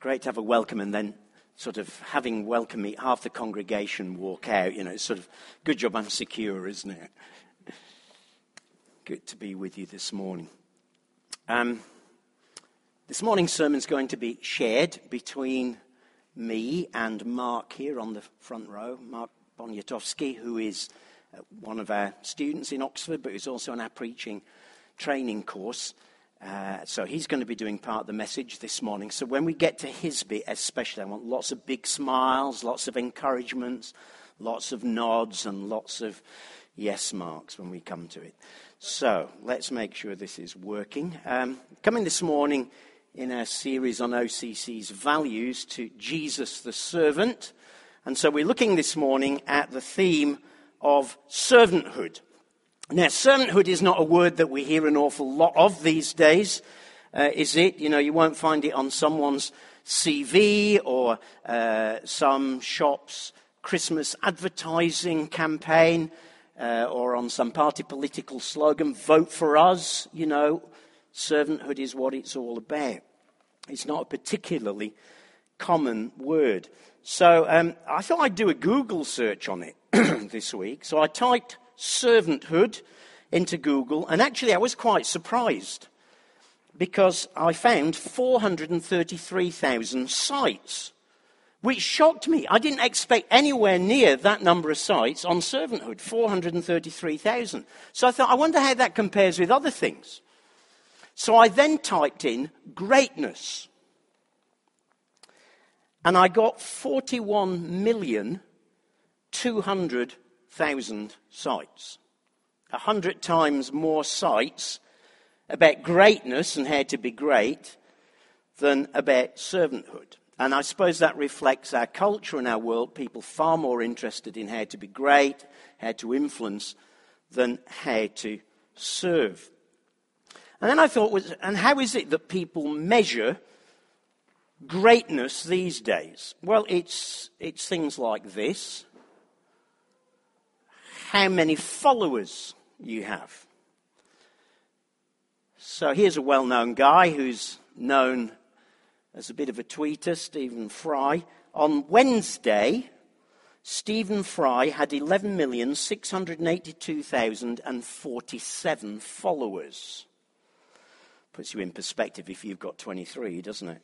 great to have a welcome and then sort of having welcome me, half the congregation walk out. You know, it's sort of good job I'm secure, isn't it? Good to be with you this morning. Um, this morning's sermon is going to be shared between me and Mark here on the front row, Mark Boniatowski, who is uh, one of our students in Oxford, but who's also on our preaching training course. Uh, so he's going to be doing part of the message this morning. So when we get to his bit, especially, I want lots of big smiles, lots of encouragements, lots of nods, and lots of yes marks when we come to it. So let's make sure this is working. Um, coming this morning in our series on OCC's values to Jesus the servant. And so we're looking this morning at the theme of servanthood. Now, servanthood is not a word that we hear an awful lot of these days, uh, is it? You know, you won't find it on someone's CV or uh, some shop's Christmas advertising campaign uh, or on some party political slogan, vote for us. You know, servanthood is what it's all about. It's not a particularly common word. So um, I thought I'd do a Google search on it this week. So I typed servanthood into Google, and actually I was quite surprised because I found 433,000 sites, which shocked me. I didn't expect anywhere near that number of sites on servanthood 433,000. So I thought, I wonder how that compares with other things. So I then typed in greatness. And I got 41 million 200 thousand sites. A hundred times more sites about greatness and how to be great than about servanthood. And I suppose that reflects our culture and our world, people far more interested in how to be great, how to influence, than how to serve. And then I thought, and how is it that people measure greatness these days? Well, it's, it's things like this how many followers you have. So here's a well known guy who's known as a bit of a tweeter, Stephen Fry. On Wednesday, Stephen Fry had 11,682,047 followers. Puts you in perspective if you've got 23, doesn't it?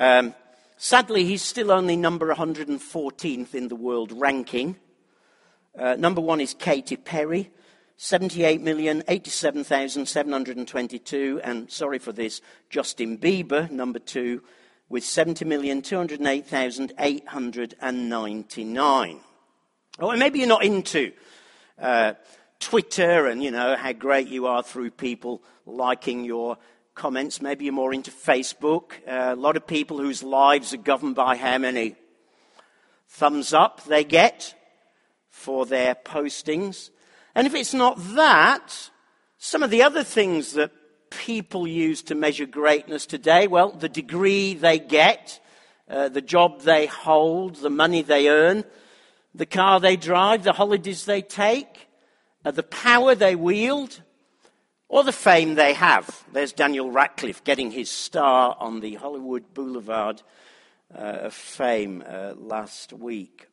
Um, sadly, he's still only number 114th in the world ranking. Uh, number one is Katy Perry, 78,087,722. And sorry for this, Justin Bieber, number two, with 70,208,899. Oh, and maybe you're not into uh, Twitter and, you know, how great you are through people liking your comments. Maybe you're more into Facebook. Uh, a lot of people whose lives are governed by how many thumbs up they get for their postings. And if it's not that, some of the other things that people use to measure greatness today, well, the degree they get, uh, the job they hold, the money they earn, the car they drive, the holidays they take, uh, the power they wield, or the fame they have. There's Daniel Radcliffe getting his star on the Hollywood Boulevard uh, of fame uh, last week.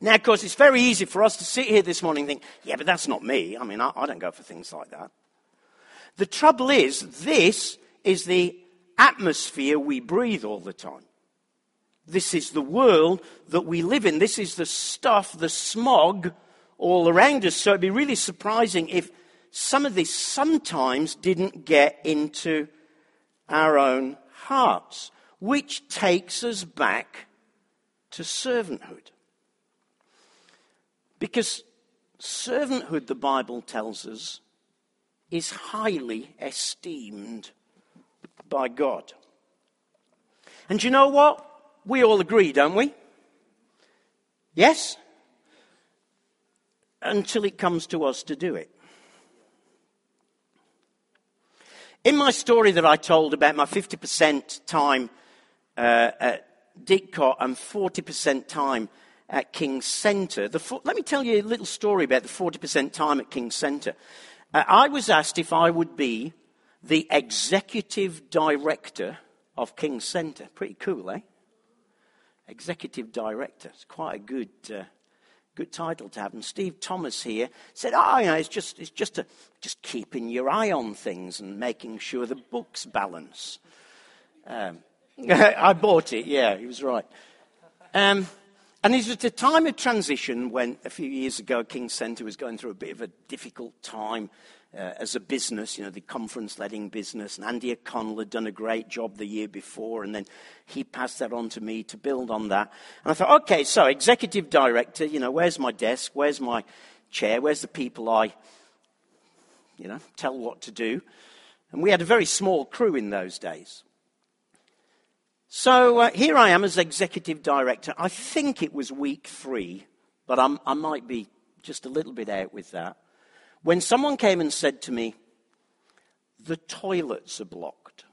Now, of course, it's very easy for us to sit here this morning and think, yeah, but that's not me. I mean, I, I don't go for things like that. The trouble is, this is the atmosphere we breathe all the time. This is the world that we live in. This is the stuff, the smog all around us. So it'd be really surprising if some of this sometimes didn't get into our own hearts, which takes us back to servanthood. Because servanthood, the Bible tells us, is highly esteemed by God. And you know what? We all agree, don't we? Yes? Until it comes to us to do it. In my story that I told about my 50% time uh, at Didcot and 40% time at King's Centre. The, let me tell you a little story about the 40% time at King's Centre. Uh, I was asked if I would be the executive director of King's Centre. Pretty cool, eh? Executive Director. It's quite a good, uh, good title to have. And Steve Thomas here said, "Oh, you know, it's just, it's just, a, just keeping your eye on things and making sure the books balance." Um, I bought it. Yeah, he was right. Um, and it was at a time of transition when a few years ago King Centre was going through a bit of a difficult time uh, as a business, you know, the conference letting business. And Andy O'Connell had done a great job the year before, and then he passed that on to me to build on that. And I thought, okay, so executive director, you know, where's my desk? Where's my chair? Where's the people I, you know, tell what to do? And we had a very small crew in those days. So uh, here I am as executive director. I think it was week three, but I'm, I might be just a little bit out with that. When someone came and said to me, The toilets are blocked.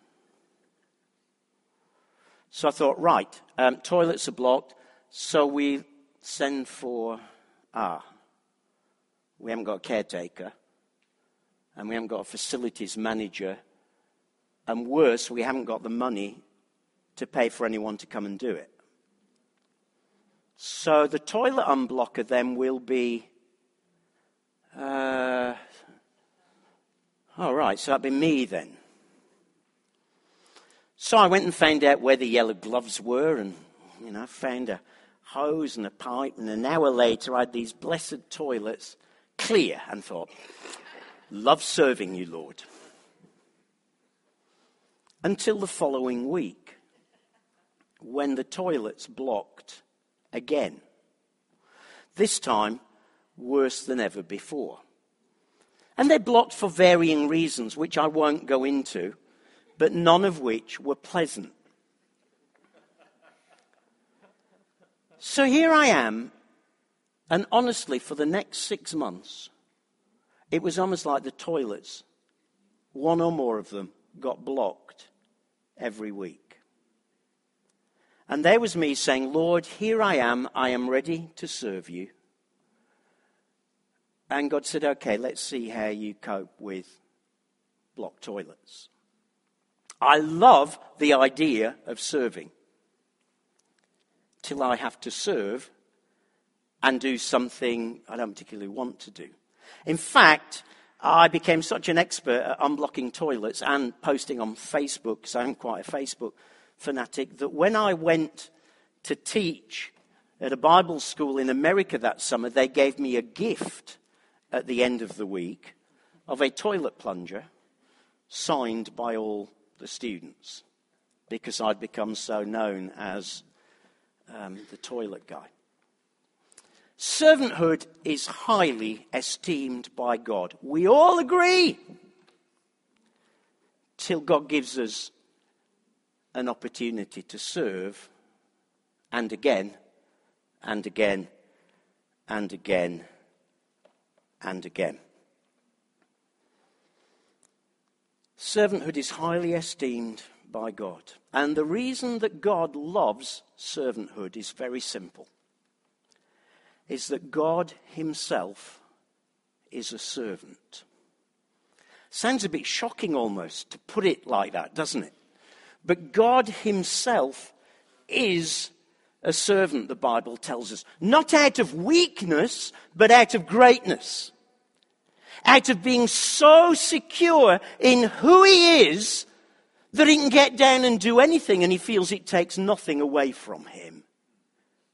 So I thought, right, um, toilets are blocked, so we send for, ah, we haven't got a caretaker, and we haven't got a facilities manager, and worse, we haven't got the money to pay for anyone to come and do it. So the toilet unblocker then will be. Uh, all right, so that'd be me then. So I went and found out where the yellow gloves were and, you know, found a hose and a pipe. And an hour later, I had these blessed toilets clear and thought, love serving you, Lord. Until the following week when the toilets blocked again. This time, worse than ever before. And they blocked for varying reasons, which I won't go into, but none of which were pleasant. So here I am, and honestly, for the next six months, it was almost like the toilets, one or more of them, got blocked every week. And there was me saying, Lord, here I am. I am ready to serve you. And God said, okay, let's see how you cope with blocked toilets. I love the idea of serving till I have to serve and do something I don't particularly want to do. In fact, I became such an expert at unblocking toilets and posting on Facebook, so I'm quite a Facebook fanatic that when I went to teach at a Bible school in America that summer, they gave me a gift at the end of the week of a toilet plunger signed by all the students because I'd become so known as um, the toilet guy. Servanthood is highly esteemed by God. We all agree. Till God gives us an opportunity to serve, and again, and again, and again, and again. Servanthood is highly esteemed by God. And the reason that God loves servanthood is very simple. Is that God himself is a servant. Sounds a bit shocking almost to put it like that, doesn't it? But God Himself is a servant, the Bible tells us. Not out of weakness, but out of greatness. Out of being so secure in who He is that He can get down and do anything and He feels it takes nothing away from Him.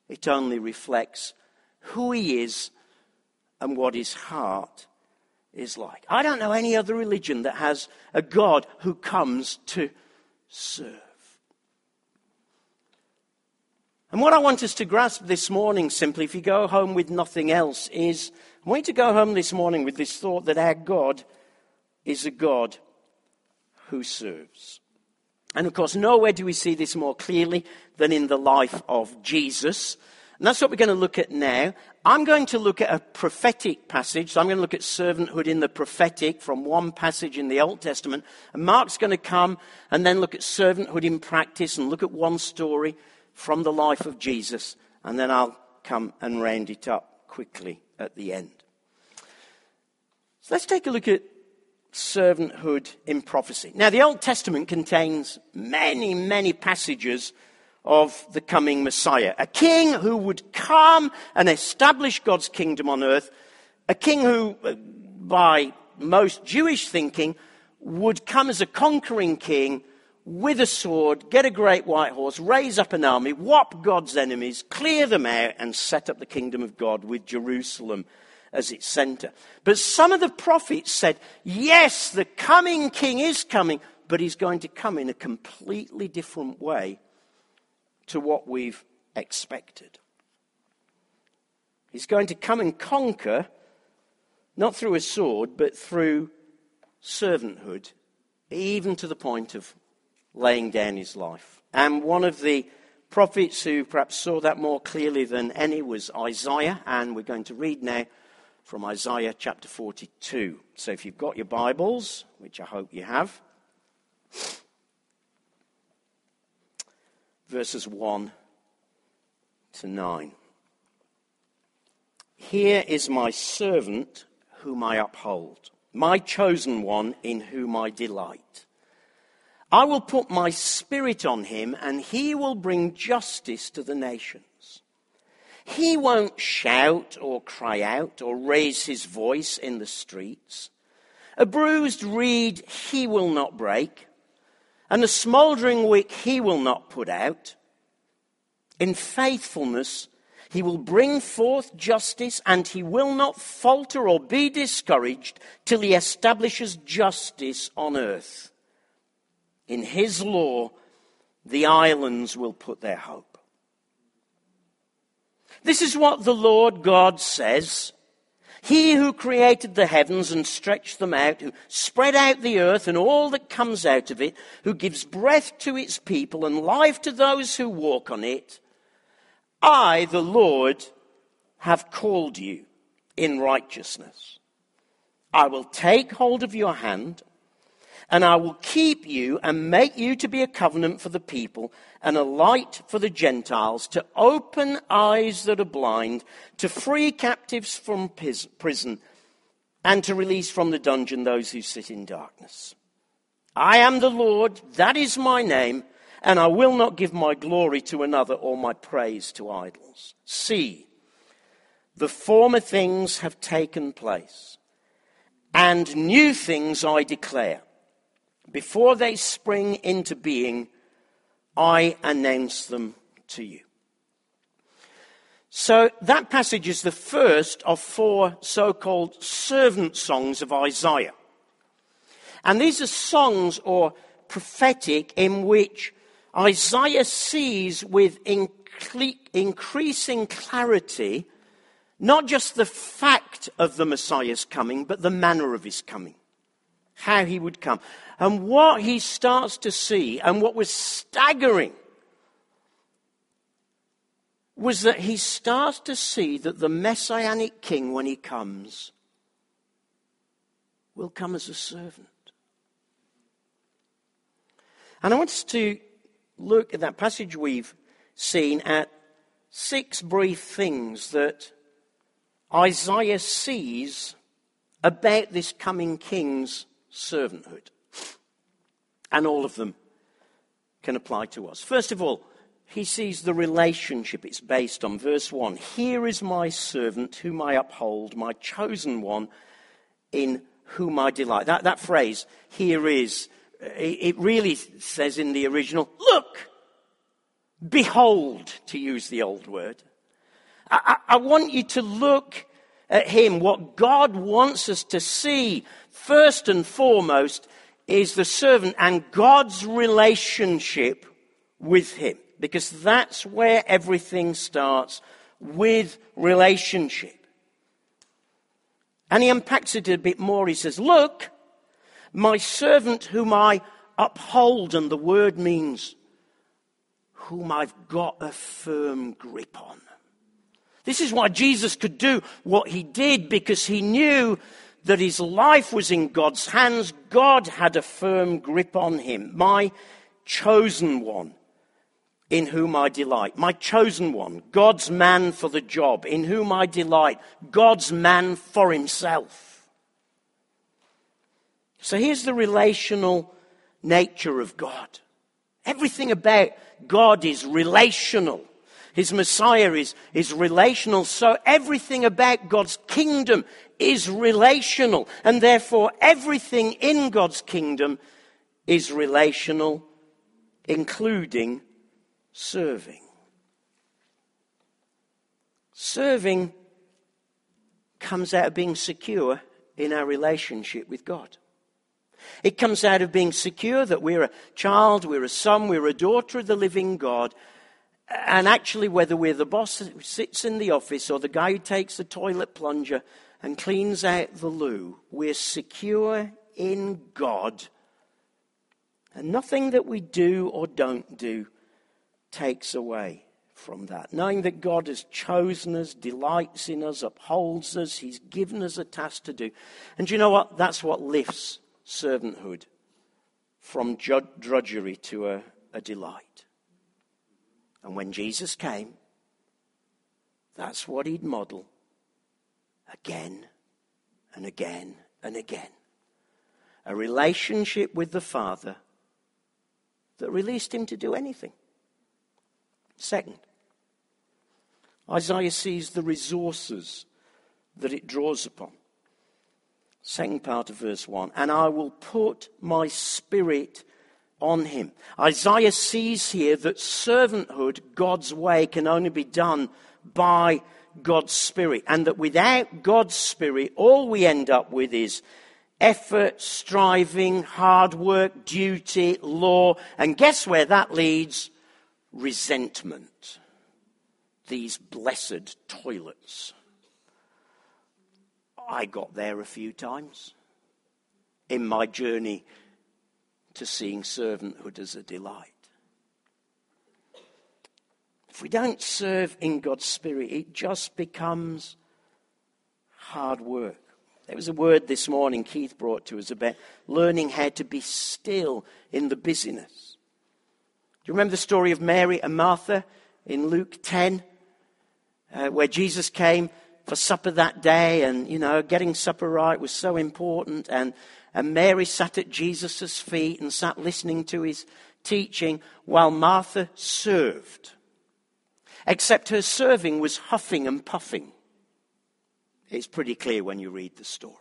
It only reflects who He is and what His heart is like. I don't know any other religion that has a God who comes to serve. And what I want us to grasp this morning, simply, if you go home with nothing else, is I want you to go home this morning with this thought that our God is a God who serves. And of course, nowhere do we see this more clearly than in the life of Jesus. And that's what we're going to look at now. I'm going to look at a prophetic passage. So I'm going to look at servanthood in the prophetic from one passage in the Old Testament. And Mark's going to come and then look at servanthood in practice and look at one story from the life of Jesus. And then I'll come and round it up quickly at the end. So let's take a look at servanthood in prophecy. Now, the Old Testament contains many, many passages of the coming Messiah. A king who would come and establish God's kingdom on earth. A king who, uh, by most Jewish thinking, would come as a conquering king with a sword, get a great white horse, raise up an army, whop God's enemies, clear them out, and set up the kingdom of God with Jerusalem as its center. But some of the prophets said, yes, the coming king is coming, but he's going to come in a completely different way to what we've expected. He's going to come and conquer, not through a sword, but through servanthood, even to the point of laying down his life. And one of the prophets who perhaps saw that more clearly than any was Isaiah, and we're going to read now from Isaiah chapter 42. So if you've got your Bibles, which I hope you have, verses 1 to 9. Here is my servant whom I uphold, my chosen one in whom I delight. I will put my spirit on him, and he will bring justice to the nations. He won't shout or cry out or raise his voice in the streets. A bruised reed he will not break, and the smouldering wick he will not put out. In faithfulness, he will bring forth justice, and he will not falter or be discouraged till he establishes justice on earth. In his law, the islands will put their hope. This is what the Lord God says. He who created the heavens and stretched them out, who spread out the earth and all that comes out of it, who gives breath to its people and life to those who walk on it. I, the Lord, have called you in righteousness. I will take hold of your hand and I will keep you and make you to be a covenant for the people and a light for the Gentiles, to open eyes that are blind, to free captives from prison, and to release from the dungeon those who sit in darkness. I am the Lord, that is my name, and I will not give my glory to another or my praise to idols. See, the former things have taken place, and new things I declare before they spring into being, I announce them to you. So that passage is the first of four so called servant songs of Isaiah. And these are songs or prophetic in which Isaiah sees with increasing clarity not just the fact of the Messiah's coming, but the manner of his coming how he would come. And what he starts to see, and what was staggering, was that he starts to see that the messianic king, when he comes, will come as a servant. And I want us to look at that passage we've seen at six brief things that Isaiah sees about this coming king's servanthood. And all of them can apply to us. First of all, he sees the relationship it's based on. Verse 1 Here is my servant whom I uphold, my chosen one in whom I delight. That, that phrase, here is, it really says in the original, look, behold, to use the old word. I, I, I want you to look at him. What God wants us to see first and foremost is the servant and God's relationship with him. Because that's where everything starts with relationship. And he unpacks it a bit more. He says, Look, my servant whom I uphold, and the word means whom I've got a firm grip on. This is why Jesus could do what he did because he knew that his life was in God's hands. God had a firm grip on him. My chosen one, in whom I delight. My chosen one, God's man for the job, in whom I delight. God's man for himself. So here's the relational nature of God. Everything about God is relational. His Messiah is, is relational. So everything about God's kingdom is relational. And therefore, everything in God's kingdom is relational, including serving. Serving comes out of being secure in our relationship with God. It comes out of being secure that we're a child, we're a son, we're a daughter of the living God. And actually, whether we're the boss who sits in the office or the guy who takes the toilet plunger and cleans out the loo, we're secure in God. And nothing that we do or don't do takes away from that. Knowing that God has chosen us, delights in us, upholds us, He's given us a task to do. And you know what? That's what lifts servanthood from drudgery to a, a delight. And when Jesus came, that's what he'd model again and again and again. A relationship with the Father that released him to do anything. Second, Isaiah sees the resources that it draws upon. Second part of verse 1 And I will put my spirit on him. Isaiah sees here that servanthood, God's way, can only be done by God's Spirit. And that without God's Spirit, all we end up with is effort, striving, hard work, duty, law. And guess where that leads? Resentment. These blessed toilets. I got there a few times in my journey to seeing servanthood as a delight. If we don't serve in God's Spirit, it just becomes hard work. There was a word this morning Keith brought to us about learning how to be still in the busyness. Do you remember the story of Mary and Martha in Luke 10, uh, where Jesus came for supper that day, and, you know, getting supper right was so important. And, and Mary sat at Jesus' feet and sat listening to his teaching while Martha served. Except her serving was huffing and puffing. It's pretty clear when you read the story.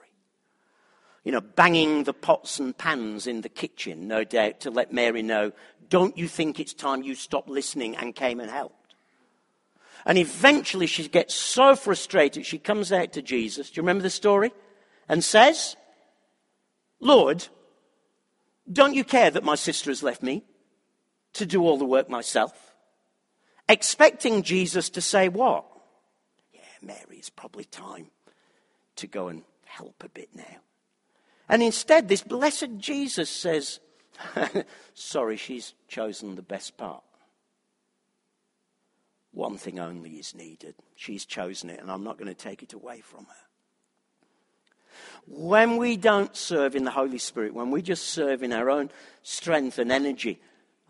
You know, banging the pots and pans in the kitchen, no doubt, to let Mary know, don't you think it's time you stopped listening and came and helped? And eventually she gets so frustrated, she comes out to Jesus. Do you remember the story? And says, Lord, don't you care that my sister has left me to do all the work myself? Expecting Jesus to say, What? Yeah, Mary, it's probably time to go and help a bit now. And instead, this blessed Jesus says, Sorry, she's chosen the best part. One thing only is needed. She's chosen it, and I'm not going to take it away from her. When we don't serve in the Holy Spirit, when we just serve in our own strength and energy,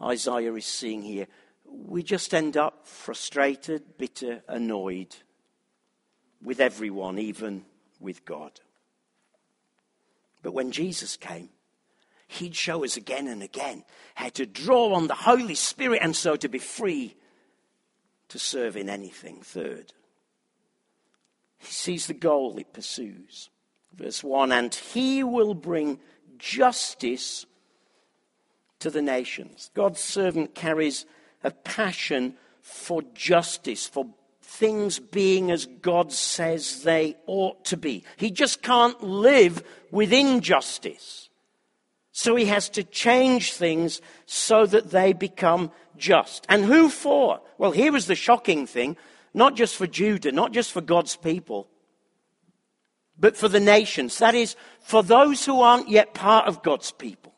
Isaiah is seeing here, we just end up frustrated, bitter, annoyed with everyone, even with God. But when Jesus came, He'd show us again and again how to draw on the Holy Spirit and so to be free to serve in anything. Third, he sees the goal it pursues. Verse 1 And he will bring justice to the nations. God's servant carries a passion for justice, for things being as God says they ought to be. He just can't live with injustice. So he has to change things so that they become just. And who for? Well, here was the shocking thing not just for Judah, not just for God's people, but for the nations. That is, for those who aren't yet part of God's people.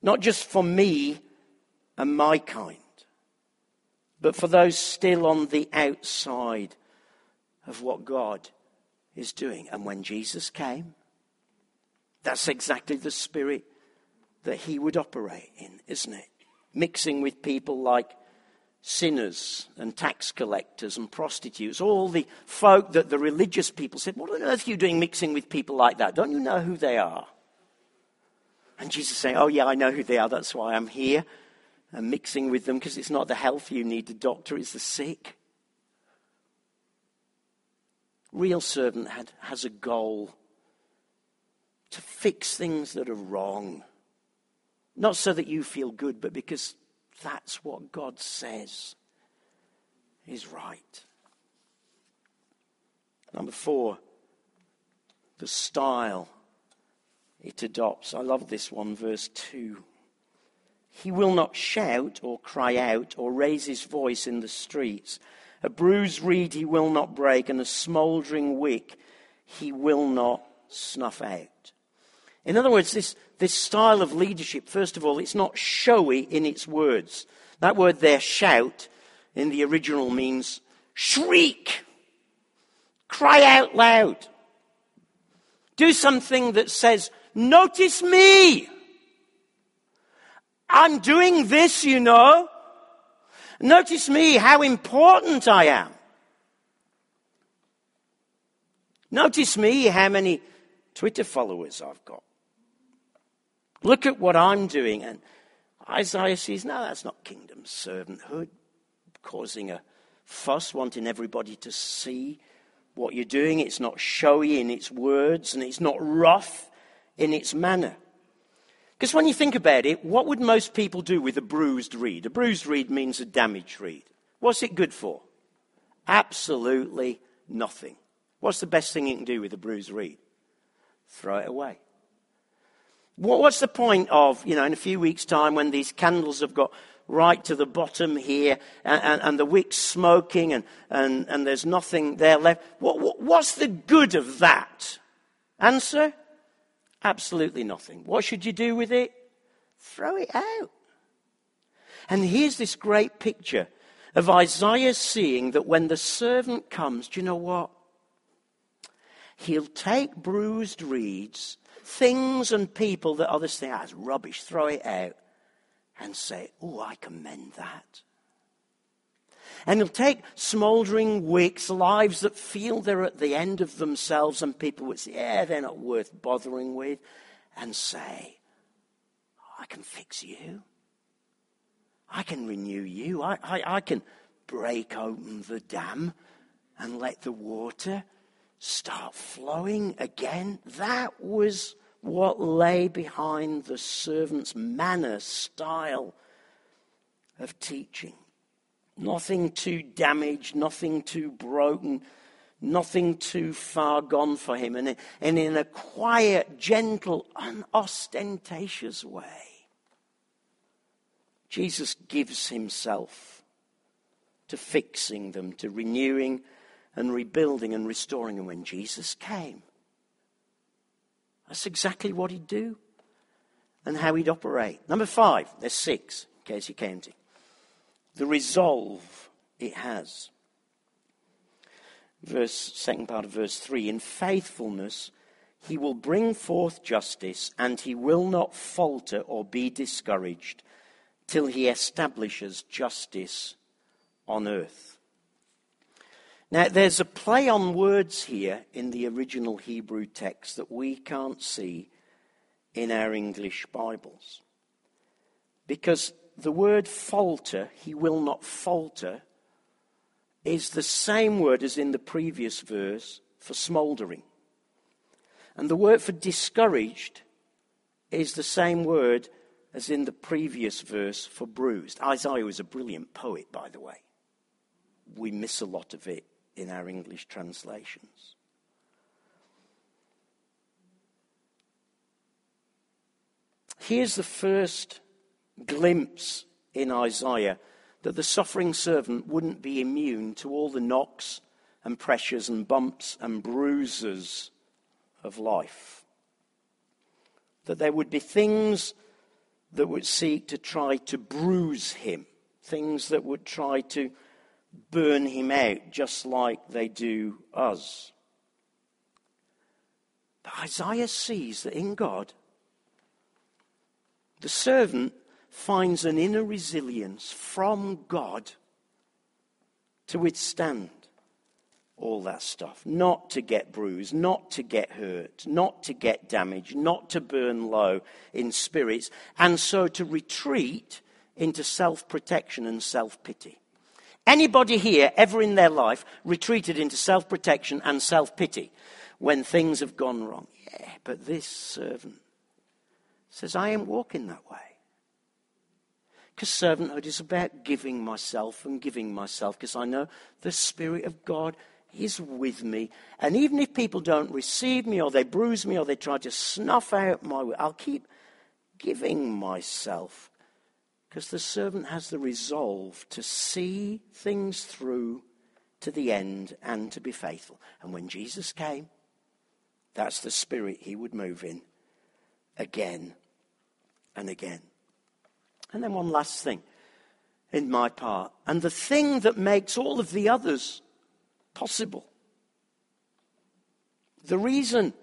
Not just for me and my kind, but for those still on the outside of what God is doing. And when Jesus came, that's exactly the spirit that he would operate in, isn't it? Mixing with people like sinners and tax collectors and prostitutes, all the folk that the religious people said, What on earth are you doing mixing with people like that? Don't you know who they are? And Jesus saying, Oh, yeah, I know who they are. That's why I'm here and mixing with them because it's not the healthy you need the doctor, it's the sick. Real servant had, has a goal to fix things that are wrong. Not so that you feel good, but because that's what God says is right. Number four, the style it adopts. I love this one, verse 2. He will not shout or cry out or raise his voice in the streets. A bruised reed he will not break, and a smouldering wick he will not snuff out. In other words, this, this style of leadership, first of all, it's not showy in its words. That word there, shout, in the original means shriek, cry out loud. Do something that says, Notice me. I'm doing this, you know. Notice me, how important I am. Notice me, how many Twitter followers I've got. Look at what I'm doing. And Isaiah says, no, that's not kingdom servanthood, causing a fuss, wanting everybody to see what you're doing. It's not showy in its words, and it's not rough in its manner. Because when you think about it, what would most people do with a bruised reed? A bruised reed means a damaged reed. What's it good for? Absolutely nothing. What's the best thing you can do with a bruised reed? Throw it away. What's the point of, you know, in a few weeks' time when these candles have got right to the bottom here and, and, and the wick's smoking and, and, and there's nothing there left? What, what, what's the good of that? Answer? Absolutely nothing. What should you do with it? Throw it out. And here's this great picture of Isaiah seeing that when the servant comes, do you know what? He'll take bruised reeds things and people that others think ah, that's rubbish, throw it out and say, Oh, I commend that. And he'll take smouldering wicks, lives that feel they're at the end of themselves, and people say, Yeah, they're not worth bothering with, and say, I can fix you. I can renew you. I, I, I can break open the dam and let the water start flowing again. That was what lay behind the servant's manner, style of teaching. Nothing too damaged, nothing too broken, nothing too far gone for him. And, in a quiet, gentle, unostentatious way, Jesus gives himself to fixing them, to renewing and rebuilding and restoring. And when Jesus came, that's exactly what he'd do and how he'd operate. Number five, there's six, in case you're counting. The resolve it has. Verse, second part of verse 3 In faithfulness, he will bring forth justice, and he will not falter or be discouraged till he establishes justice on earth. Now, there's a play on words here in the original Hebrew text that we can't see in our English Bibles. Because the word falter, he will not falter, is the same word as in the previous verse for smouldering. And the word for discouraged is the same word as in the previous verse for bruised. Isaiah was a brilliant poet, by the way. We miss a lot of it in our English translations. Here's the first glimpse in Isaiah that the suffering servant wouldn't be immune to all the knocks and pressures and bumps and bruises of life. That there would be things that would seek to try to bruise him, things that would try to burn him out just like they do us. But Isaiah sees that in God, the servant finds an inner resilience from God to withstand all that stuff, not to get bruised, not to get hurt, not to get damaged, not to burn low in spirits, and so to retreat into self protection and self pity. Anybody here ever in their life retreated into self protection and self pity when things have gone wrong? Yeah, but this servant says, I ain't walking that way. Because servanthood is about giving myself and giving myself because I know the Spirit of God is with me. And even if people don't receive me or they bruise me or they try to snuff out my way, I'll keep giving myself because the servant has the resolve to see things through to the end and to be faithful. And when Jesus came, that's the spirit he would move in again and again. And then one last thing in my part, and the thing that makes all of the others possible. The reason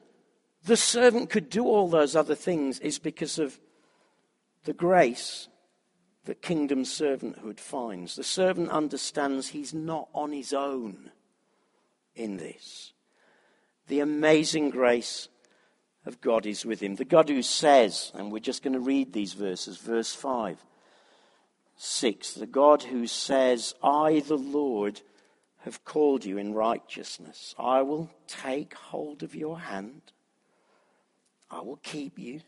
the servant could do all those other things is because of the grace that kingdom servanthood finds. The servant understands he's not on his own in this. The amazing grace of God is with him. The God who says, and we're just going to read these verses, verse 5, 6, the God who says, I, the Lord, have called you in righteousness. I will take hold of your hand. I will keep you.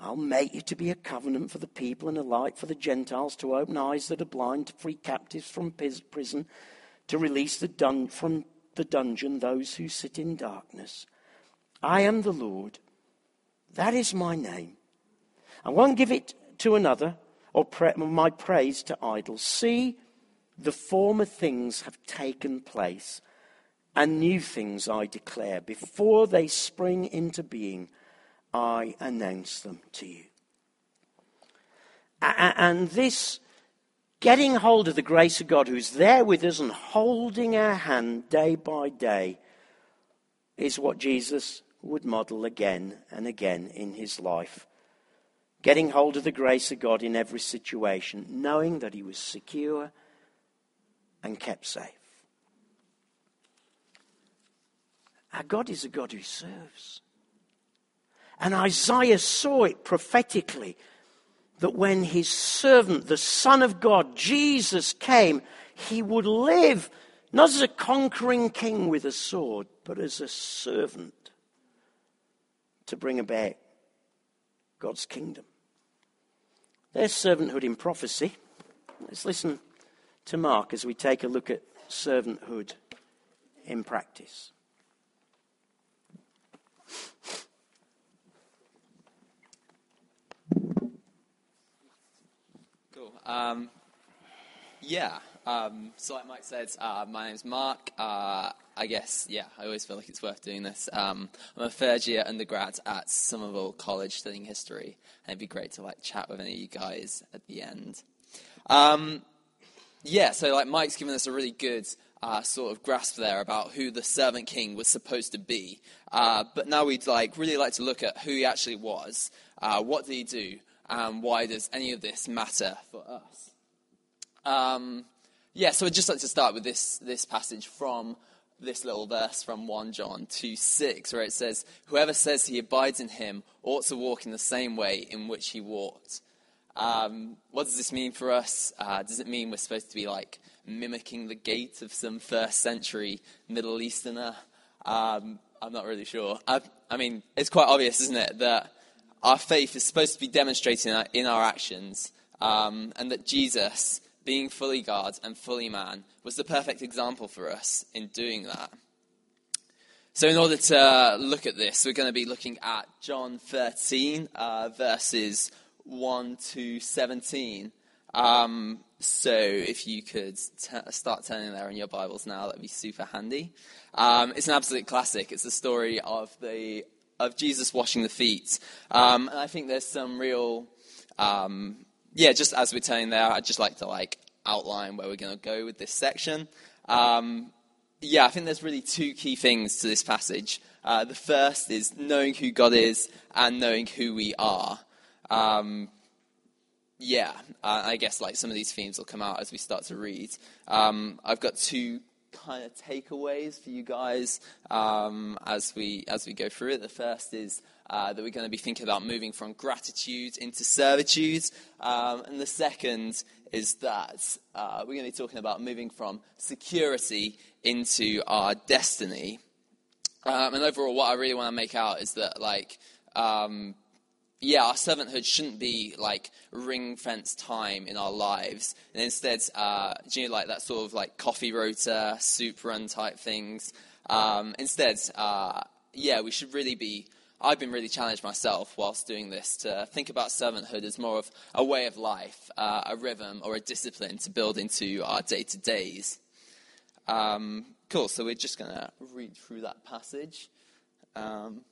I'll make you to be a covenant for the people and a light for the Gentiles, to open eyes that are blind, to free captives from prison, to release the dun- from the dungeon those who sit in darkness. I am the Lord. That is my name. I won't give it to another or my praise to idols. See, the former things have taken place, and new things I declare. Before they spring into being, I announce them to you. And this getting hold of the grace of God who's there with us and holding our hand day by day is what Jesus would model again and again in his life. Getting hold of the grace of God in every situation, knowing that he was secure and kept safe. Our God is a God who serves. And Isaiah saw it prophetically that when his servant, the Son of God, Jesus, came, he would live not as a conquering king with a sword, but as a servant to bring about God's kingdom. There's servanthood in prophecy. Let's listen to Mark as we take a look at servanthood in practice. Cool. Um, yeah. Um, so, like Mike said, uh, my name's Mark. Uh, I guess, yeah, I always feel like it's worth doing this. Um, I'm a third year undergrad at Somerville College studying history, and it'd be great to like chat with any of you guys at the end. Um, yeah, so like Mike's given us a really good uh, sort of grasp there about who the servant king was supposed to be. Uh, but now we'd like really like to look at who he actually was. Uh, what did he do? And why does any of this matter for us? Um, yeah, so I'd just like to start with this, this passage from this little verse from 1 John 2 6, where it says, Whoever says he abides in him ought to walk in the same way in which he walked. Um, what does this mean for us? Uh, does it mean we're supposed to be like mimicking the gait of some first century Middle Easterner? Um, I'm not really sure. I, I, mean, it's quite obvious, isn't it, that our faith is supposed to be demonstrated in our, in our actions, um, and that Jesus, being fully God and fully man, was the perfect example for us in doing that. So, in order to look at this, we're going to be looking at John 13, uh, verses 1 to 17. Um, so if you could t- start turning there in your Bibles now, that'd be super handy. Um, it's an absolute classic. It's the story of the of Jesus washing the feet, um, and I think there's some real, um, yeah. Just as we're turning there, I'd just like to like outline where we're going to go with this section. Um, yeah, I think there's really two key things to this passage. Uh, the first is knowing who God is and knowing who we are. Um, yeah, uh, I guess like some of these themes will come out as we start to read. Um, I've got two kind of takeaways for you guys um, as we as we go through it. The first is uh, that we're going to be thinking about moving from gratitude into servitude, um, and the second is that uh, we're going to be talking about moving from security into our destiny. Um, and overall, what I really want to make out is that like um, yeah, our servanthood shouldn't be like ring fence time in our lives, and instead, uh, do you know, like that sort of like coffee rota, soup run type things. Um, instead, uh, yeah, we should really be. I've been really challenged myself whilst doing this to think about servanthood as more of a way of life, uh, a rhythm, or a discipline to build into our day to days. Um, cool. So we're just going to read through that passage. Um,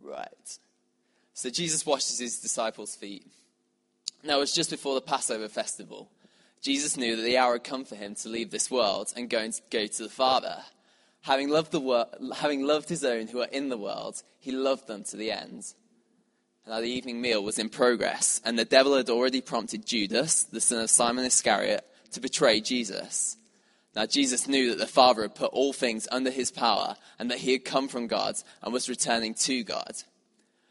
right. So Jesus washes his disciples' feet. Now, it was just before the Passover festival. Jesus knew that the hour had come for him to leave this world and go, and go to the Father. Having loved, the wor- having loved his own who are in the world, he loved them to the end. Now, the evening meal was in progress, and the devil had already prompted Judas, the son of Simon Iscariot, to betray Jesus. Now, Jesus knew that the Father had put all things under his power, and that he had come from God and was returning to God.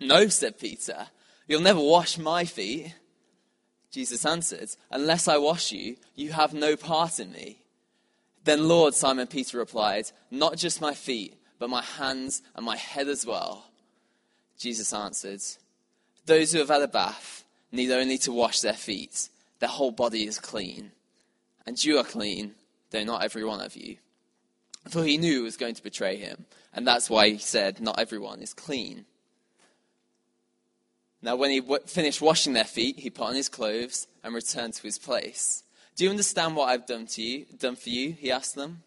No, said Peter, you'll never wash my feet. Jesus answered, Unless I wash you, you have no part in me. Then, Lord, Simon Peter replied, Not just my feet, but my hands and my head as well. Jesus answered, Those who have had a bath need only to wash their feet. Their whole body is clean. And you are clean, though not every one of you. For he knew he was going to betray him, and that's why he said, Not everyone is clean. Now, when he w- finished washing their feet, he put on his clothes and returned to his place. Do you understand what I've done to you, done for you? He asked them.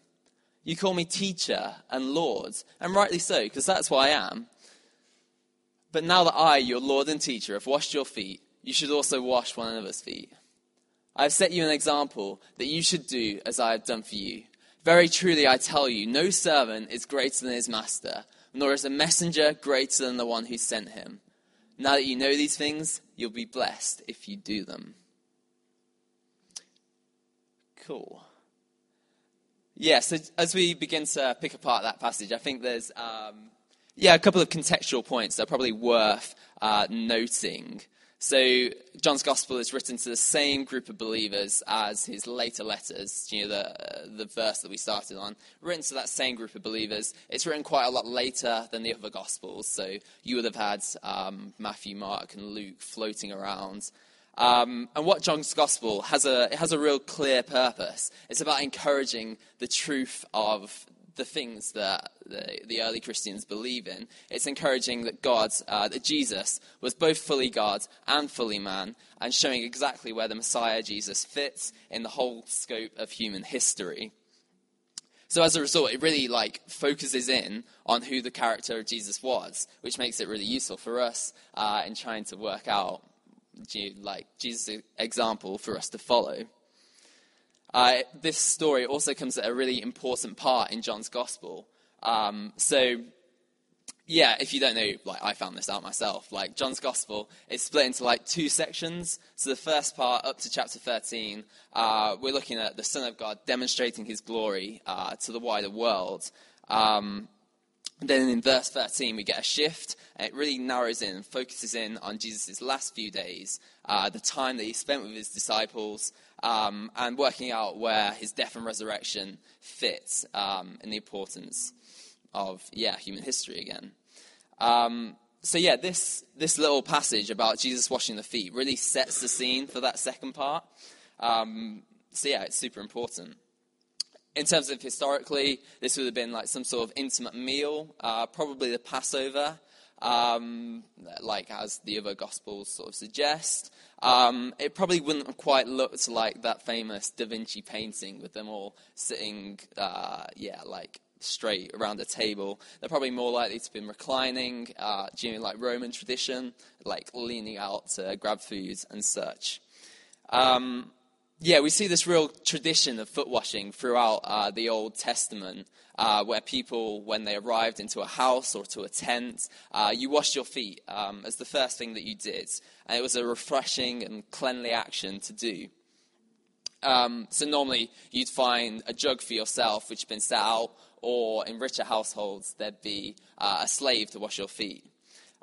You call me teacher and Lord, and rightly so, because that's what I am. But now that I, your Lord and teacher, have washed your feet, you should also wash one another's feet. I have set you an example that you should do as I have done for you. Very truly, I tell you, no servant is greater than his master, nor is a messenger greater than the one who sent him. Now that you know these things, you'll be blessed if you do them. Cool. Yeah, so as we begin to pick apart that passage, I think there's um, yeah a couple of contextual points that are probably worth uh, noting. So John's gospel is written to the same group of believers as his later letters. You know, the, uh, the verse that we started on, written to that same group of believers. It's written quite a lot later than the other gospels. So you would have had um, Matthew, Mark, and Luke floating around. Um, and what John's gospel has a it has a real clear purpose. It's about encouraging the truth of the things that the, the, early Christians believe in. It's encouraging that God, uh, that Jesus was both fully God and fully man, and showing exactly where the Messiah Jesus fits in the whole scope of human history. So as a result, it really like focuses in on who the character of Jesus was, which makes it really useful for us uh, in trying to work out like Jesus' example for us to follow. Uh, this story also comes at a really important part in John's gospel. Um, so, yeah, if you don't know, like I found this out myself. Like John's gospel is split into like two sections. So the first part, up to chapter 13, uh, we're looking at the Son of God demonstrating His glory uh, to the wider world. Um, then in verse 13, we get a shift, and it really narrows in and focuses in on Jesus' last few days, uh, the time that he spent with his disciples, um, and working out where his death and resurrection fits um, in the importance of, yeah, human history again. Um, so, yeah, this, this little passage about Jesus washing the feet really sets the scene for that second part. Um, so, yeah, it's super important in terms of historically, this would have been like some sort of intimate meal, uh, probably the Passover. Um, like as the other Gospels sort of suggest. Um, it probably wouldn't have quite looked like that famous Da Vinci painting with them all sitting, uh, yeah, like straight around a table. They're probably more likely to have been reclining, uh, like Roman tradition, like leaning out to grab food and such. Um, yeah, we see this real tradition of foot washing throughout uh, the Old Testament, uh, where people, when they arrived into a house or to a tent, uh, you washed your feet um, as the first thing that you did. And it was a refreshing and cleanly action to do. Um, so normally you'd find a jug for yourself, which had been set out, or in richer households there'd be uh, a slave to wash your feet.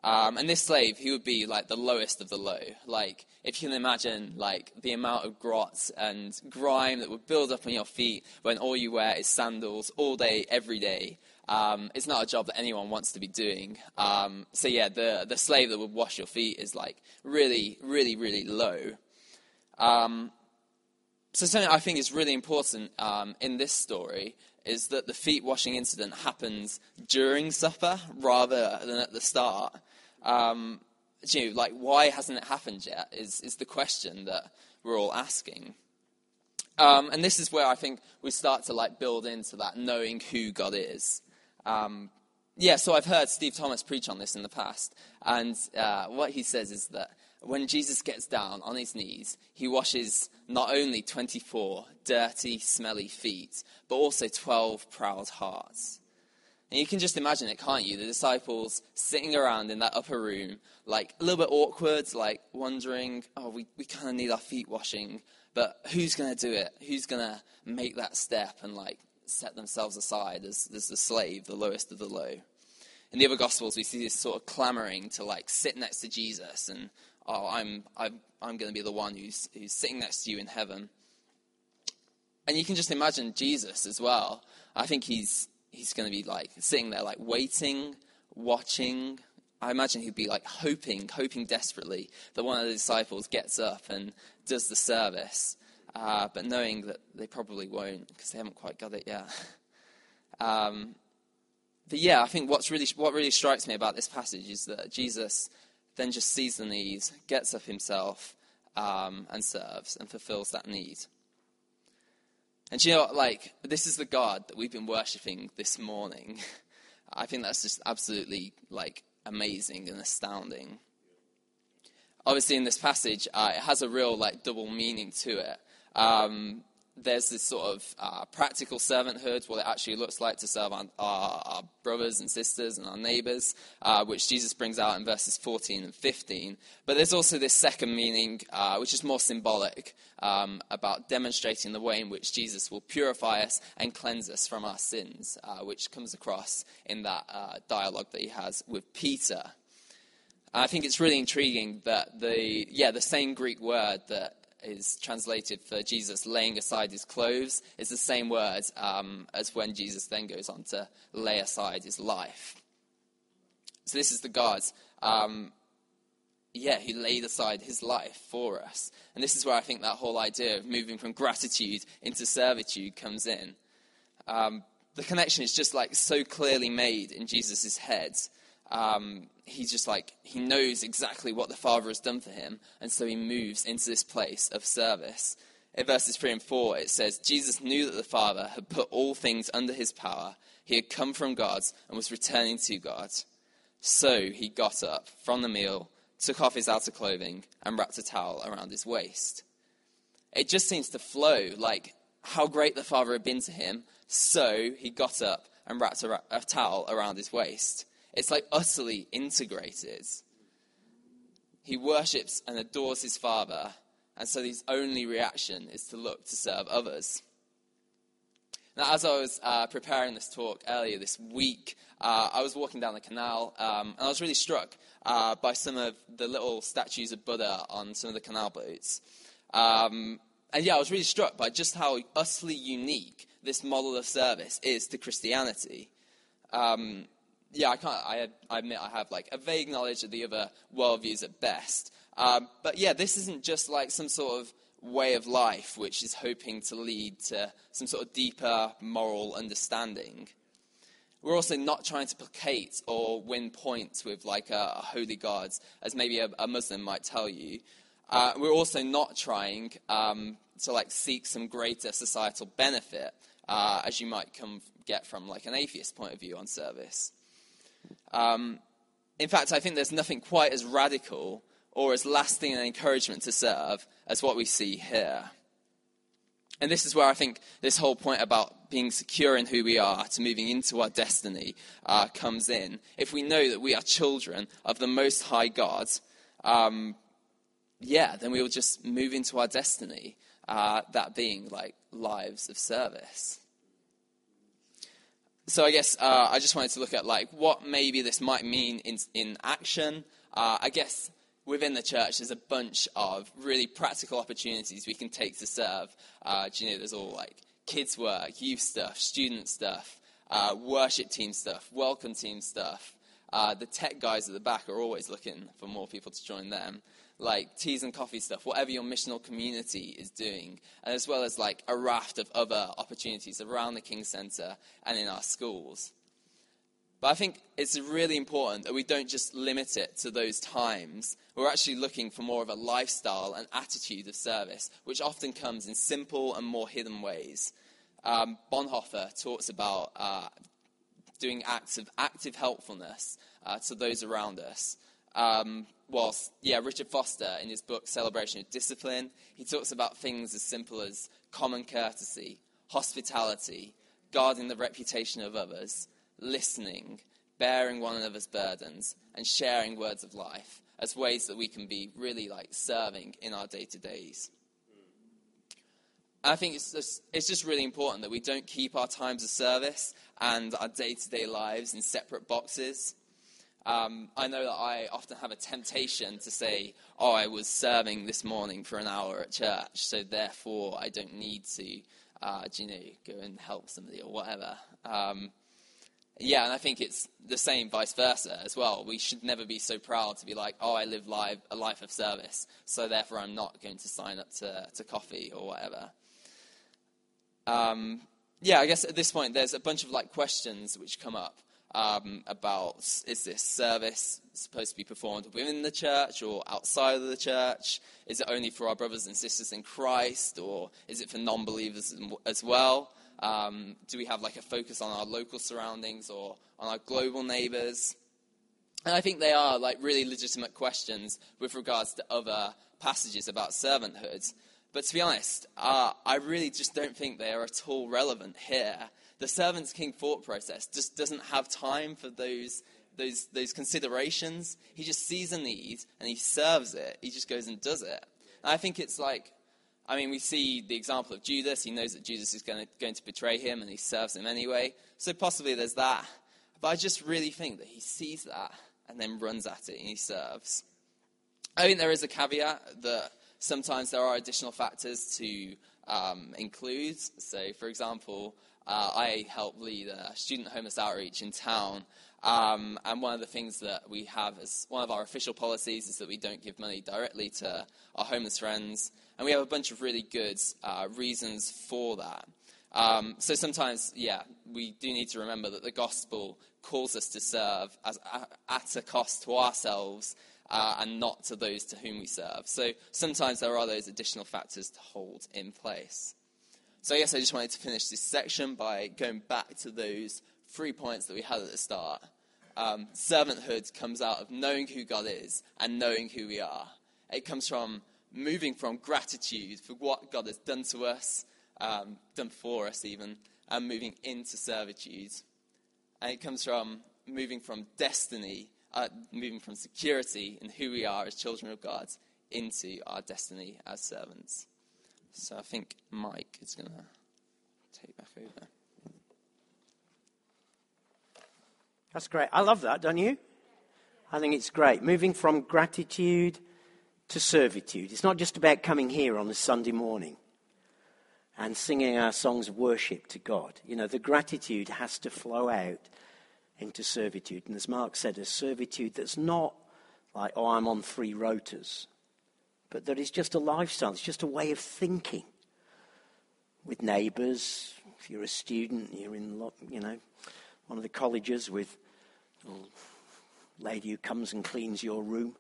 Um, and this slave, he would be like the lowest of the low. Like, if you can imagine, like, the amount of grot and grime that would build up on your feet when all you wear is sandals all day, every day. Um, it's not a job that anyone wants to be doing. Um, so yeah, the, the slave that would wash your feet is like really, really, really low. Um, so something I think is really important um, in this story is that the feet washing incident happens during supper rather than at the start. Um, you know, like why hasn't it happened yet? Is is the question that we're all asking. Um, and this is where I think we start to like build into that knowing who God is. Um, yeah, so I've heard Steve Thomas preach on this in the past, and uh, what he says is that when Jesus gets down on his knees, he washes not only 24 dirty, smelly feet, but also 12 proud hearts. And you can just imagine it, can't you? The disciples sitting around in that upper room, like a little bit awkward, like wondering, oh, we, we kind of need our feet washing, but who's going to do it? Who's going to make that step and like set themselves aside as, as the slave, the lowest of the low? In the other Gospels, we see this sort of clamoring to like sit next to Jesus and oh, I'm, I'm, I'm going to be the one who's, who's sitting next to you in heaven. And you can just imagine Jesus as well. I think he's, he's going to be like sitting there, like waiting, watching. I imagine he'd be like hoping, hoping desperately that one of the disciples gets up and does the service, uh, but knowing that they probably won't because they haven't quite got it yet. Um, but yeah, I think what's really, what really strikes me about this passage is that Jesus then just sees the need, gets up himself, um, and serves and fulfills that need. And you know, like, this is the God that we've been worshipping this morning. I think that's just absolutely, like, amazing and astounding. Obviously, in this passage, uh, it has a real, like, double meaning to it. Um, there's this sort of uh, practical servanthood, what it actually looks like to serve our, our, our brothers and sisters and our neighbors, uh, which Jesus brings out in verses 14 and 15. But there's also this second meaning, uh, which is more symbolic, um, about demonstrating the way in which Jesus will purify us and cleanse us from our sins, uh, which comes across in that uh, dialogue that he has with Peter. I think it's really intriguing that the yeah the same Greek word that is translated for Jesus laying aside his clothes is the same word um, as when Jesus then goes on to lay aside his life. So this is the God, um, yeah, who laid aside his life for us. And this is where I think that whole idea of moving from gratitude into servitude comes in. Um, the connection is just like so clearly made in Jesus' head um, he's just like, he knows exactly what the Father has done for him, and so he moves into this place of service. In verses 3 and 4, it says, Jesus knew that the Father had put all things under his power. He had come from God and was returning to God. So he got up from the meal, took off his outer clothing, and wrapped a towel around his waist. It just seems to flow like how great the Father had been to him. So he got up and wrapped a, a towel around his waist. It's like utterly integrated. He worships and adores his Father, and so his only reaction is to look to serve others. Now, as I was uh, preparing this talk earlier this week, uh, I was walking down the canal, um, and I was really struck uh, by some of the little statues of Buddha on some of the canal boats. Um, and yeah, I was really struck by just how utterly unique this model of service is to Christianity. Um, yeah, I can't. I, I, admit I have like a vague knowledge of the other worldviews at best. Um, but yeah, this isn't just like some sort of way of life which is hoping to lead to some sort of deeper moral understanding. we're also not trying to placate or win points with like a, a holy God, as maybe a, a, Muslim might tell you. Uh, we're also not trying um, to like seek some greater societal benefit, uh, as you might come get from like an atheist point of view on service. Um, in fact, I think there's nothing quite as radical or as lasting an encouragement to serve as what we see here. And this is where I think this whole point about being secure in who we are to moving into our destiny uh, comes in. If we know that we are children of the Most High God, um, yeah, then we will just move into our destiny, uh, that being like lives of service. So I guess uh, I just wanted to look at like what maybe this might mean in in action. Uh, I guess within the church, there's a bunch of really practical opportunities we can take to serve. Uh, you know, there's all like kids' work, youth stuff, student stuff, uh, worship team stuff, welcome team stuff. Uh, the tech guys at the back are always looking for more people to join them. Like teas and coffee stuff, whatever your missional community is doing, and as well as like a raft of other opportunities around the King Centre and in our schools. But I think it's really important that we don't just limit it to those times. We're actually looking for more of a lifestyle and attitude of service, which often comes in simple and more hidden ways. Um, Bonhoeffer talks about uh, doing acts of active helpfulness uh, to those around us. Um, whilst, yeah, Richard Foster, in his book Celebration of Discipline, he talks about things as simple as common courtesy, hospitality, guarding the reputation of others, listening, bearing one another's burdens, and sharing words of life as ways that we can be really like serving in our day to days. I think it's just, it's just really important that we don't keep our times of service and our day to day lives in separate boxes. Um, I know that I often have a temptation to say, oh, I was serving this morning for an hour at church, so therefore I don't need to, uh, you know, go and help somebody or whatever. Um, yeah, and I think it's the same vice versa as well. We should never be so proud to be like, oh, I live live, a life of service, so therefore I'm not going to sign up to, to coffee or whatever. Um, yeah, I guess at this point there's a bunch of like questions which come up um, about is this service supposed to be performed within the church or outside of the church? Is it only for our brothers and sisters in Christ, or is it for non-believers as well? Um, do we have like a focus on our local surroundings or on our global neighbors? And I think they are like really legitimate questions with regards to other passages about servanthood. But to be honest, uh, I really just don't think they are at all relevant here. The servant's king thought process just doesn't have time for those, those, those considerations. He just sees a need and he serves it. He just goes and does it. And I think it's like I mean, we see the example of Judas. He knows that Judas is going to, going to betray him and he serves him anyway. So possibly there's that. But I just really think that he sees that and then runs at it and he serves. I think there is a caveat that sometimes there are additional factors to um, include. So, for example, uh, I help lead a student homeless outreach in town. Um, and one of the things that we have as one of our official policies is that we don't give money directly to our homeless friends. And we have a bunch of really good uh, reasons for that. Um, so sometimes, yeah, we do need to remember that the gospel calls us to serve as, at a cost to ourselves uh, and not to those to whom we serve. So sometimes there are those additional factors to hold in place. So I guess I just wanted to finish this section by going back to those three points that we had at the start. Um, servanthood comes out of knowing who God is and knowing who we are. It comes from moving from gratitude for what God has done to us, um, done for us even, and moving into servitude. And it comes from moving from destiny, uh, moving from security in who we are as children of God into our destiny as servants. So I think Mike is going to take back over. That's great. I love that, don't you? I think it's great. Moving from gratitude to servitude. It's not just about coming here on a Sunday morning and singing our songs of worship to God. You know, the gratitude has to flow out into servitude. And as Mark said, a servitude that's not like, oh, I'm on three rotas, but that is just a lifestyle. It's just a way of thinking with neighbours. If you're a student, you're in, you know, one of the colleges with a lady who comes and cleans your room.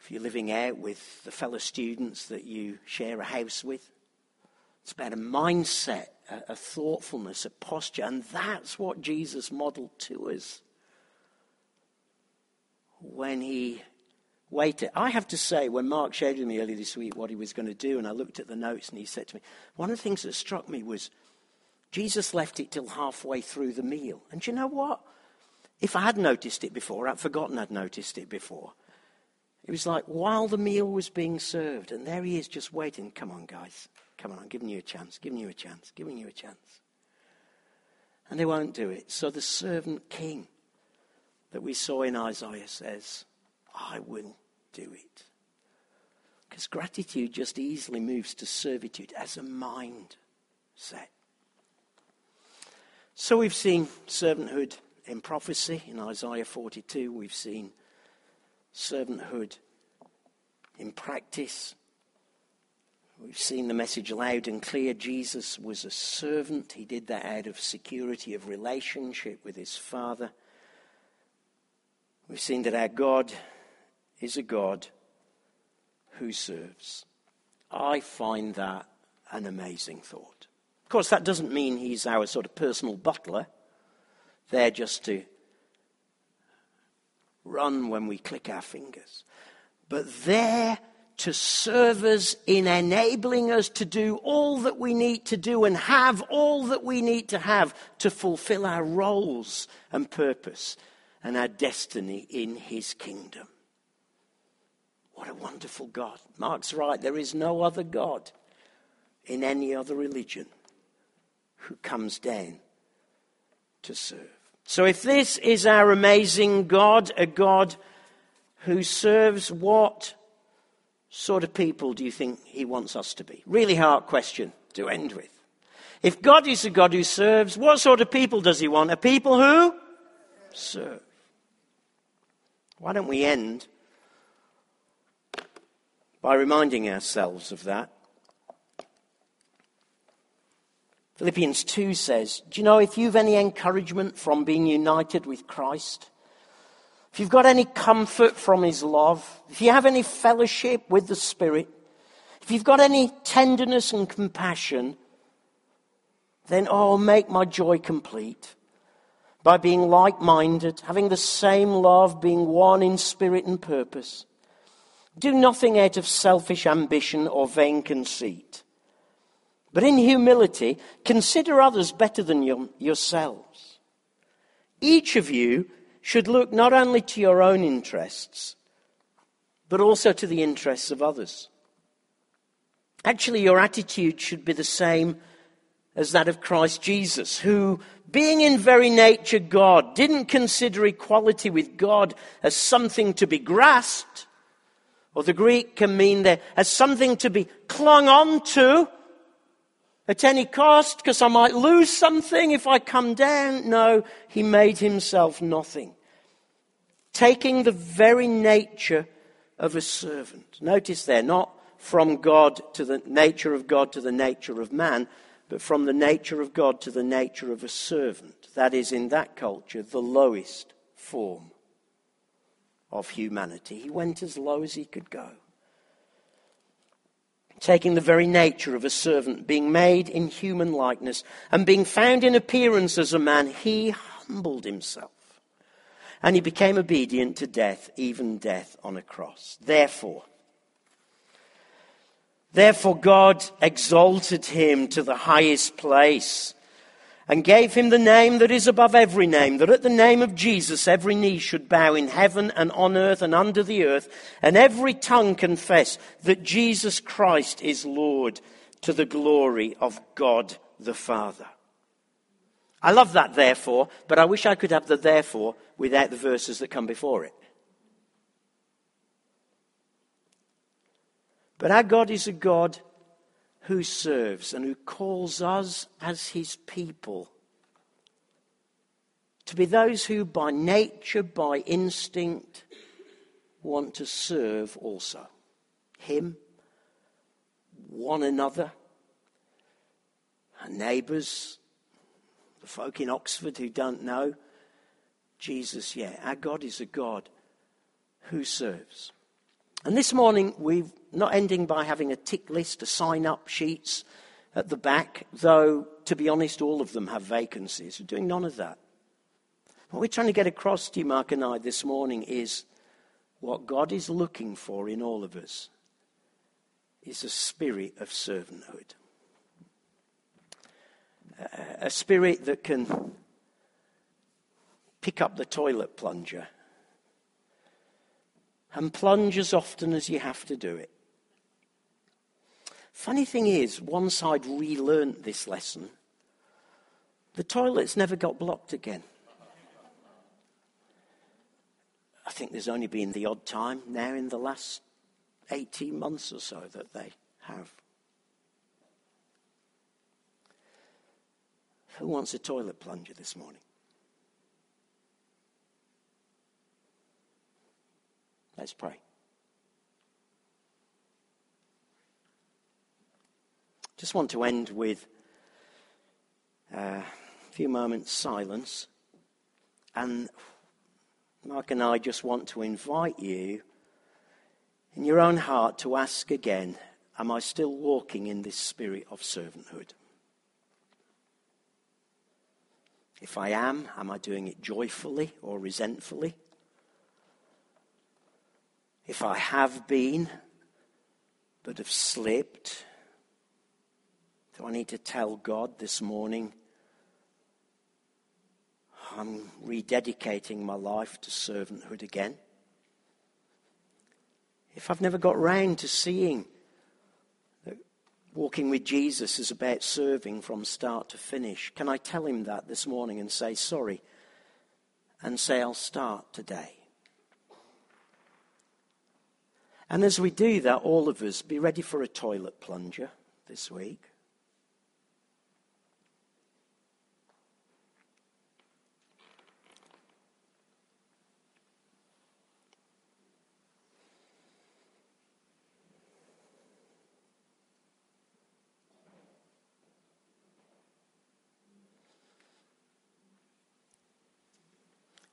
If you're living out with the fellow students that you share a house with, it's about a mindset, a, a thoughtfulness, a posture, and that's what Jesus modeled to us when he waited. I have to say, when Mark showed with me earlier this week what he was going to do, and I looked at the notes and he said to me, one of the things that struck me was Jesus left it till halfway through the meal. And you know what? If I had noticed it before, I'd forgotten I'd noticed it before. It was like while the meal was being served, and there he is just waiting. Come on, guys. Come on, I'm giving you a chance, giving you a chance, giving you a chance. And they won't do it. So the servant king that we saw in Isaiah says, I will do it. Because gratitude just easily moves to servitude as a mindset. So we've seen servanthood in prophecy in Isaiah 42. We've seen servanthood in practice. We've seen the message loud and clear. Jesus was a servant. He did that out of security of relationship with his Father. We've seen that our God is a God who serves. I find that an amazing thought. Of course, that doesn't mean he's our sort of personal butler, there just to run when we click our fingers, but there to serve us in enabling us to do all that we need to do and have all that we need to have to fulfill our roles and purpose and our destiny in his kingdom. What a wonderful God. Mark's right, there is no other God in any other religion who comes down to serve. So, if this is our amazing God, a God who serves, what sort of people do you think he wants us to be? Really hard question to end with. If God is a God who serves, what sort of people does he want? A people who serve. Why don't we end by reminding ourselves of that? Philippians 2 says, Do you know if you've any encouragement from being united with Christ? If you've got any comfort from his love, if you have any fellowship with the Spirit, if you've got any tenderness and compassion, then oh, make my joy complete by being like minded, having the same love, being one in spirit and purpose. Do nothing out of selfish ambition or vain conceit, but in humility consider others better than your, yourselves. Each of you should look not only to your own interests, but also to the interests of others. Actually, your attitude should be the same as that of Christ Jesus, who, being in very nature God, didn't consider equality with God as something to be grasped, or the Greek can mean there as something to be clung on to at any cost, because I might lose something if I come down. No, he made himself nothing. Taking the very nature of a servant. Notice there, not from God to the nature of God to the nature of man, but from the nature of God to the nature of a servant. That is, in that culture, the lowest form of humanity. He went as low as he could go. Taking the very nature of a servant, being made in human likeness, and being found in appearance as a man, he humbled himself. And he became obedient to death, even death on a cross. Therefore, Therefore, God exalted him to the highest place and gave him the name that is above every name, that at the name of Jesus every knee should bow in heaven and on earth and under the earth, and every tongue confess that Jesus Christ is Lord to the glory of God the Father. I love that therefore, but I wish I could have the therefore without the verses that come before it. But our God is a God who serves and who calls us as his people to be those who, by nature, by instinct, want to serve also him, one another, our neighbours, The folk in Oxford who don't know Jesus yet. Our God is a God who serves. And this morning, we're not ending by having a tick list, a sign up sheets at the back, though, to be honest, all of them have vacancies. We're doing none of that. What we're trying to get across to you, Mark and I, this morning is what God is looking for in all of us is a spirit of servanthood. A spirit that can pick up the toilet plunger and plunge as often as you have to do it. Funny thing is, once I'd relearned this lesson, the toilets never got blocked again. I think there's only been the odd time now in the last 18 months or so that they have. Who wants a toilet plunger this morning? Let's pray. Just want to end with uh, a few moments silence. And Mark and I just want to invite you in your own heart to ask again Am I still walking in this spirit of servanthood? If I am, am I doing it joyfully or resentfully? If I have been, but have slipped, do I need to tell God this morning I'm rededicating my life to servanthood again? If I've never got round to seeing that walking with Jesus is about serving from start to finish, can I tell him that this morning and say sorry and say I'll start today? And as we do that, all of us be ready for a toilet plunger this week.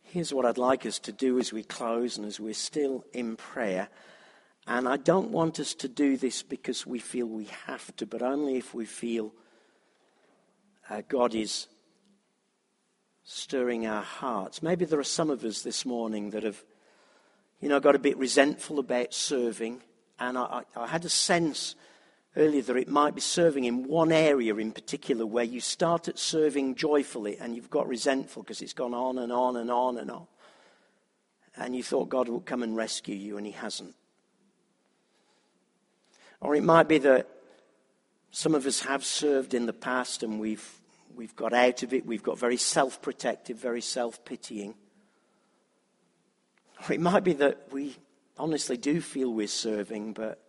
Here's what I'd like us to do as we close and as we're still in prayer. And I don't want us to do this because we feel we have to, but only if we feel uh, God is stirring our hearts. Maybe there are some of us this morning that have, you know, got a bit resentful about serving. And I, I, I had a sense earlier that it might be serving in one area in particular where you start at serving joyfully and you've got resentful because it's gone on and on and on and on. And you thought God would come and rescue you, and He hasn't. Or it might be that some of us have served in the past and we've, we've got out of it. We've got very self protective, very self pitying. Or it might be that we honestly do feel we're serving, but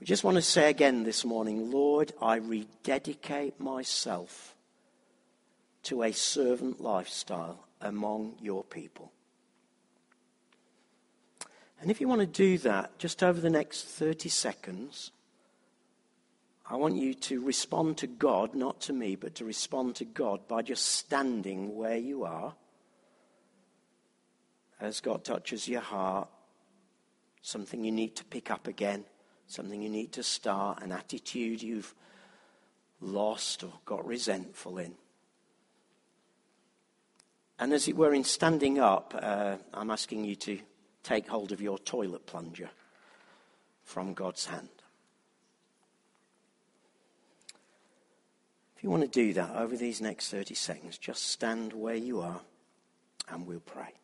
we just want to say again this morning Lord, I rededicate myself to a servant lifestyle among your people. And if you want to do that, just over the next 30 seconds, I want you to respond to God, not to me, but to respond to God by just standing where you are as God touches your heart, something you need to pick up again, something you need to start, an attitude you've lost or got resentful in. And as it were, in standing up, uh, I'm asking you to take hold of your toilet plunger from God's hand. If you want to do that over these next 30 seconds, just stand where you are and we'll pray.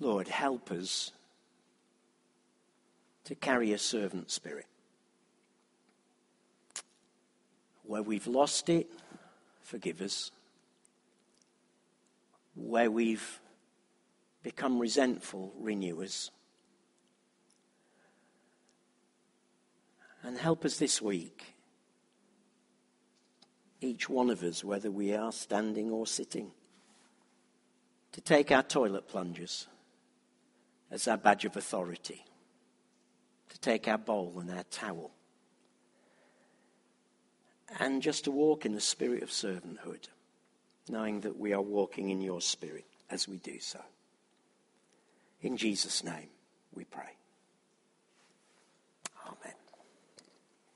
Lord, help us to carry a servant spirit. Where we've lost it, forgive us where we've become resentful, renewers. And help us this week, each one of us, whether we are standing or sitting, to take our toilet plungers as our badge of authority, to take our bowl and our towel, and just to walk in the spirit of servanthood, knowing that we are walking in your spirit as we do so. In Jesus' name we pray.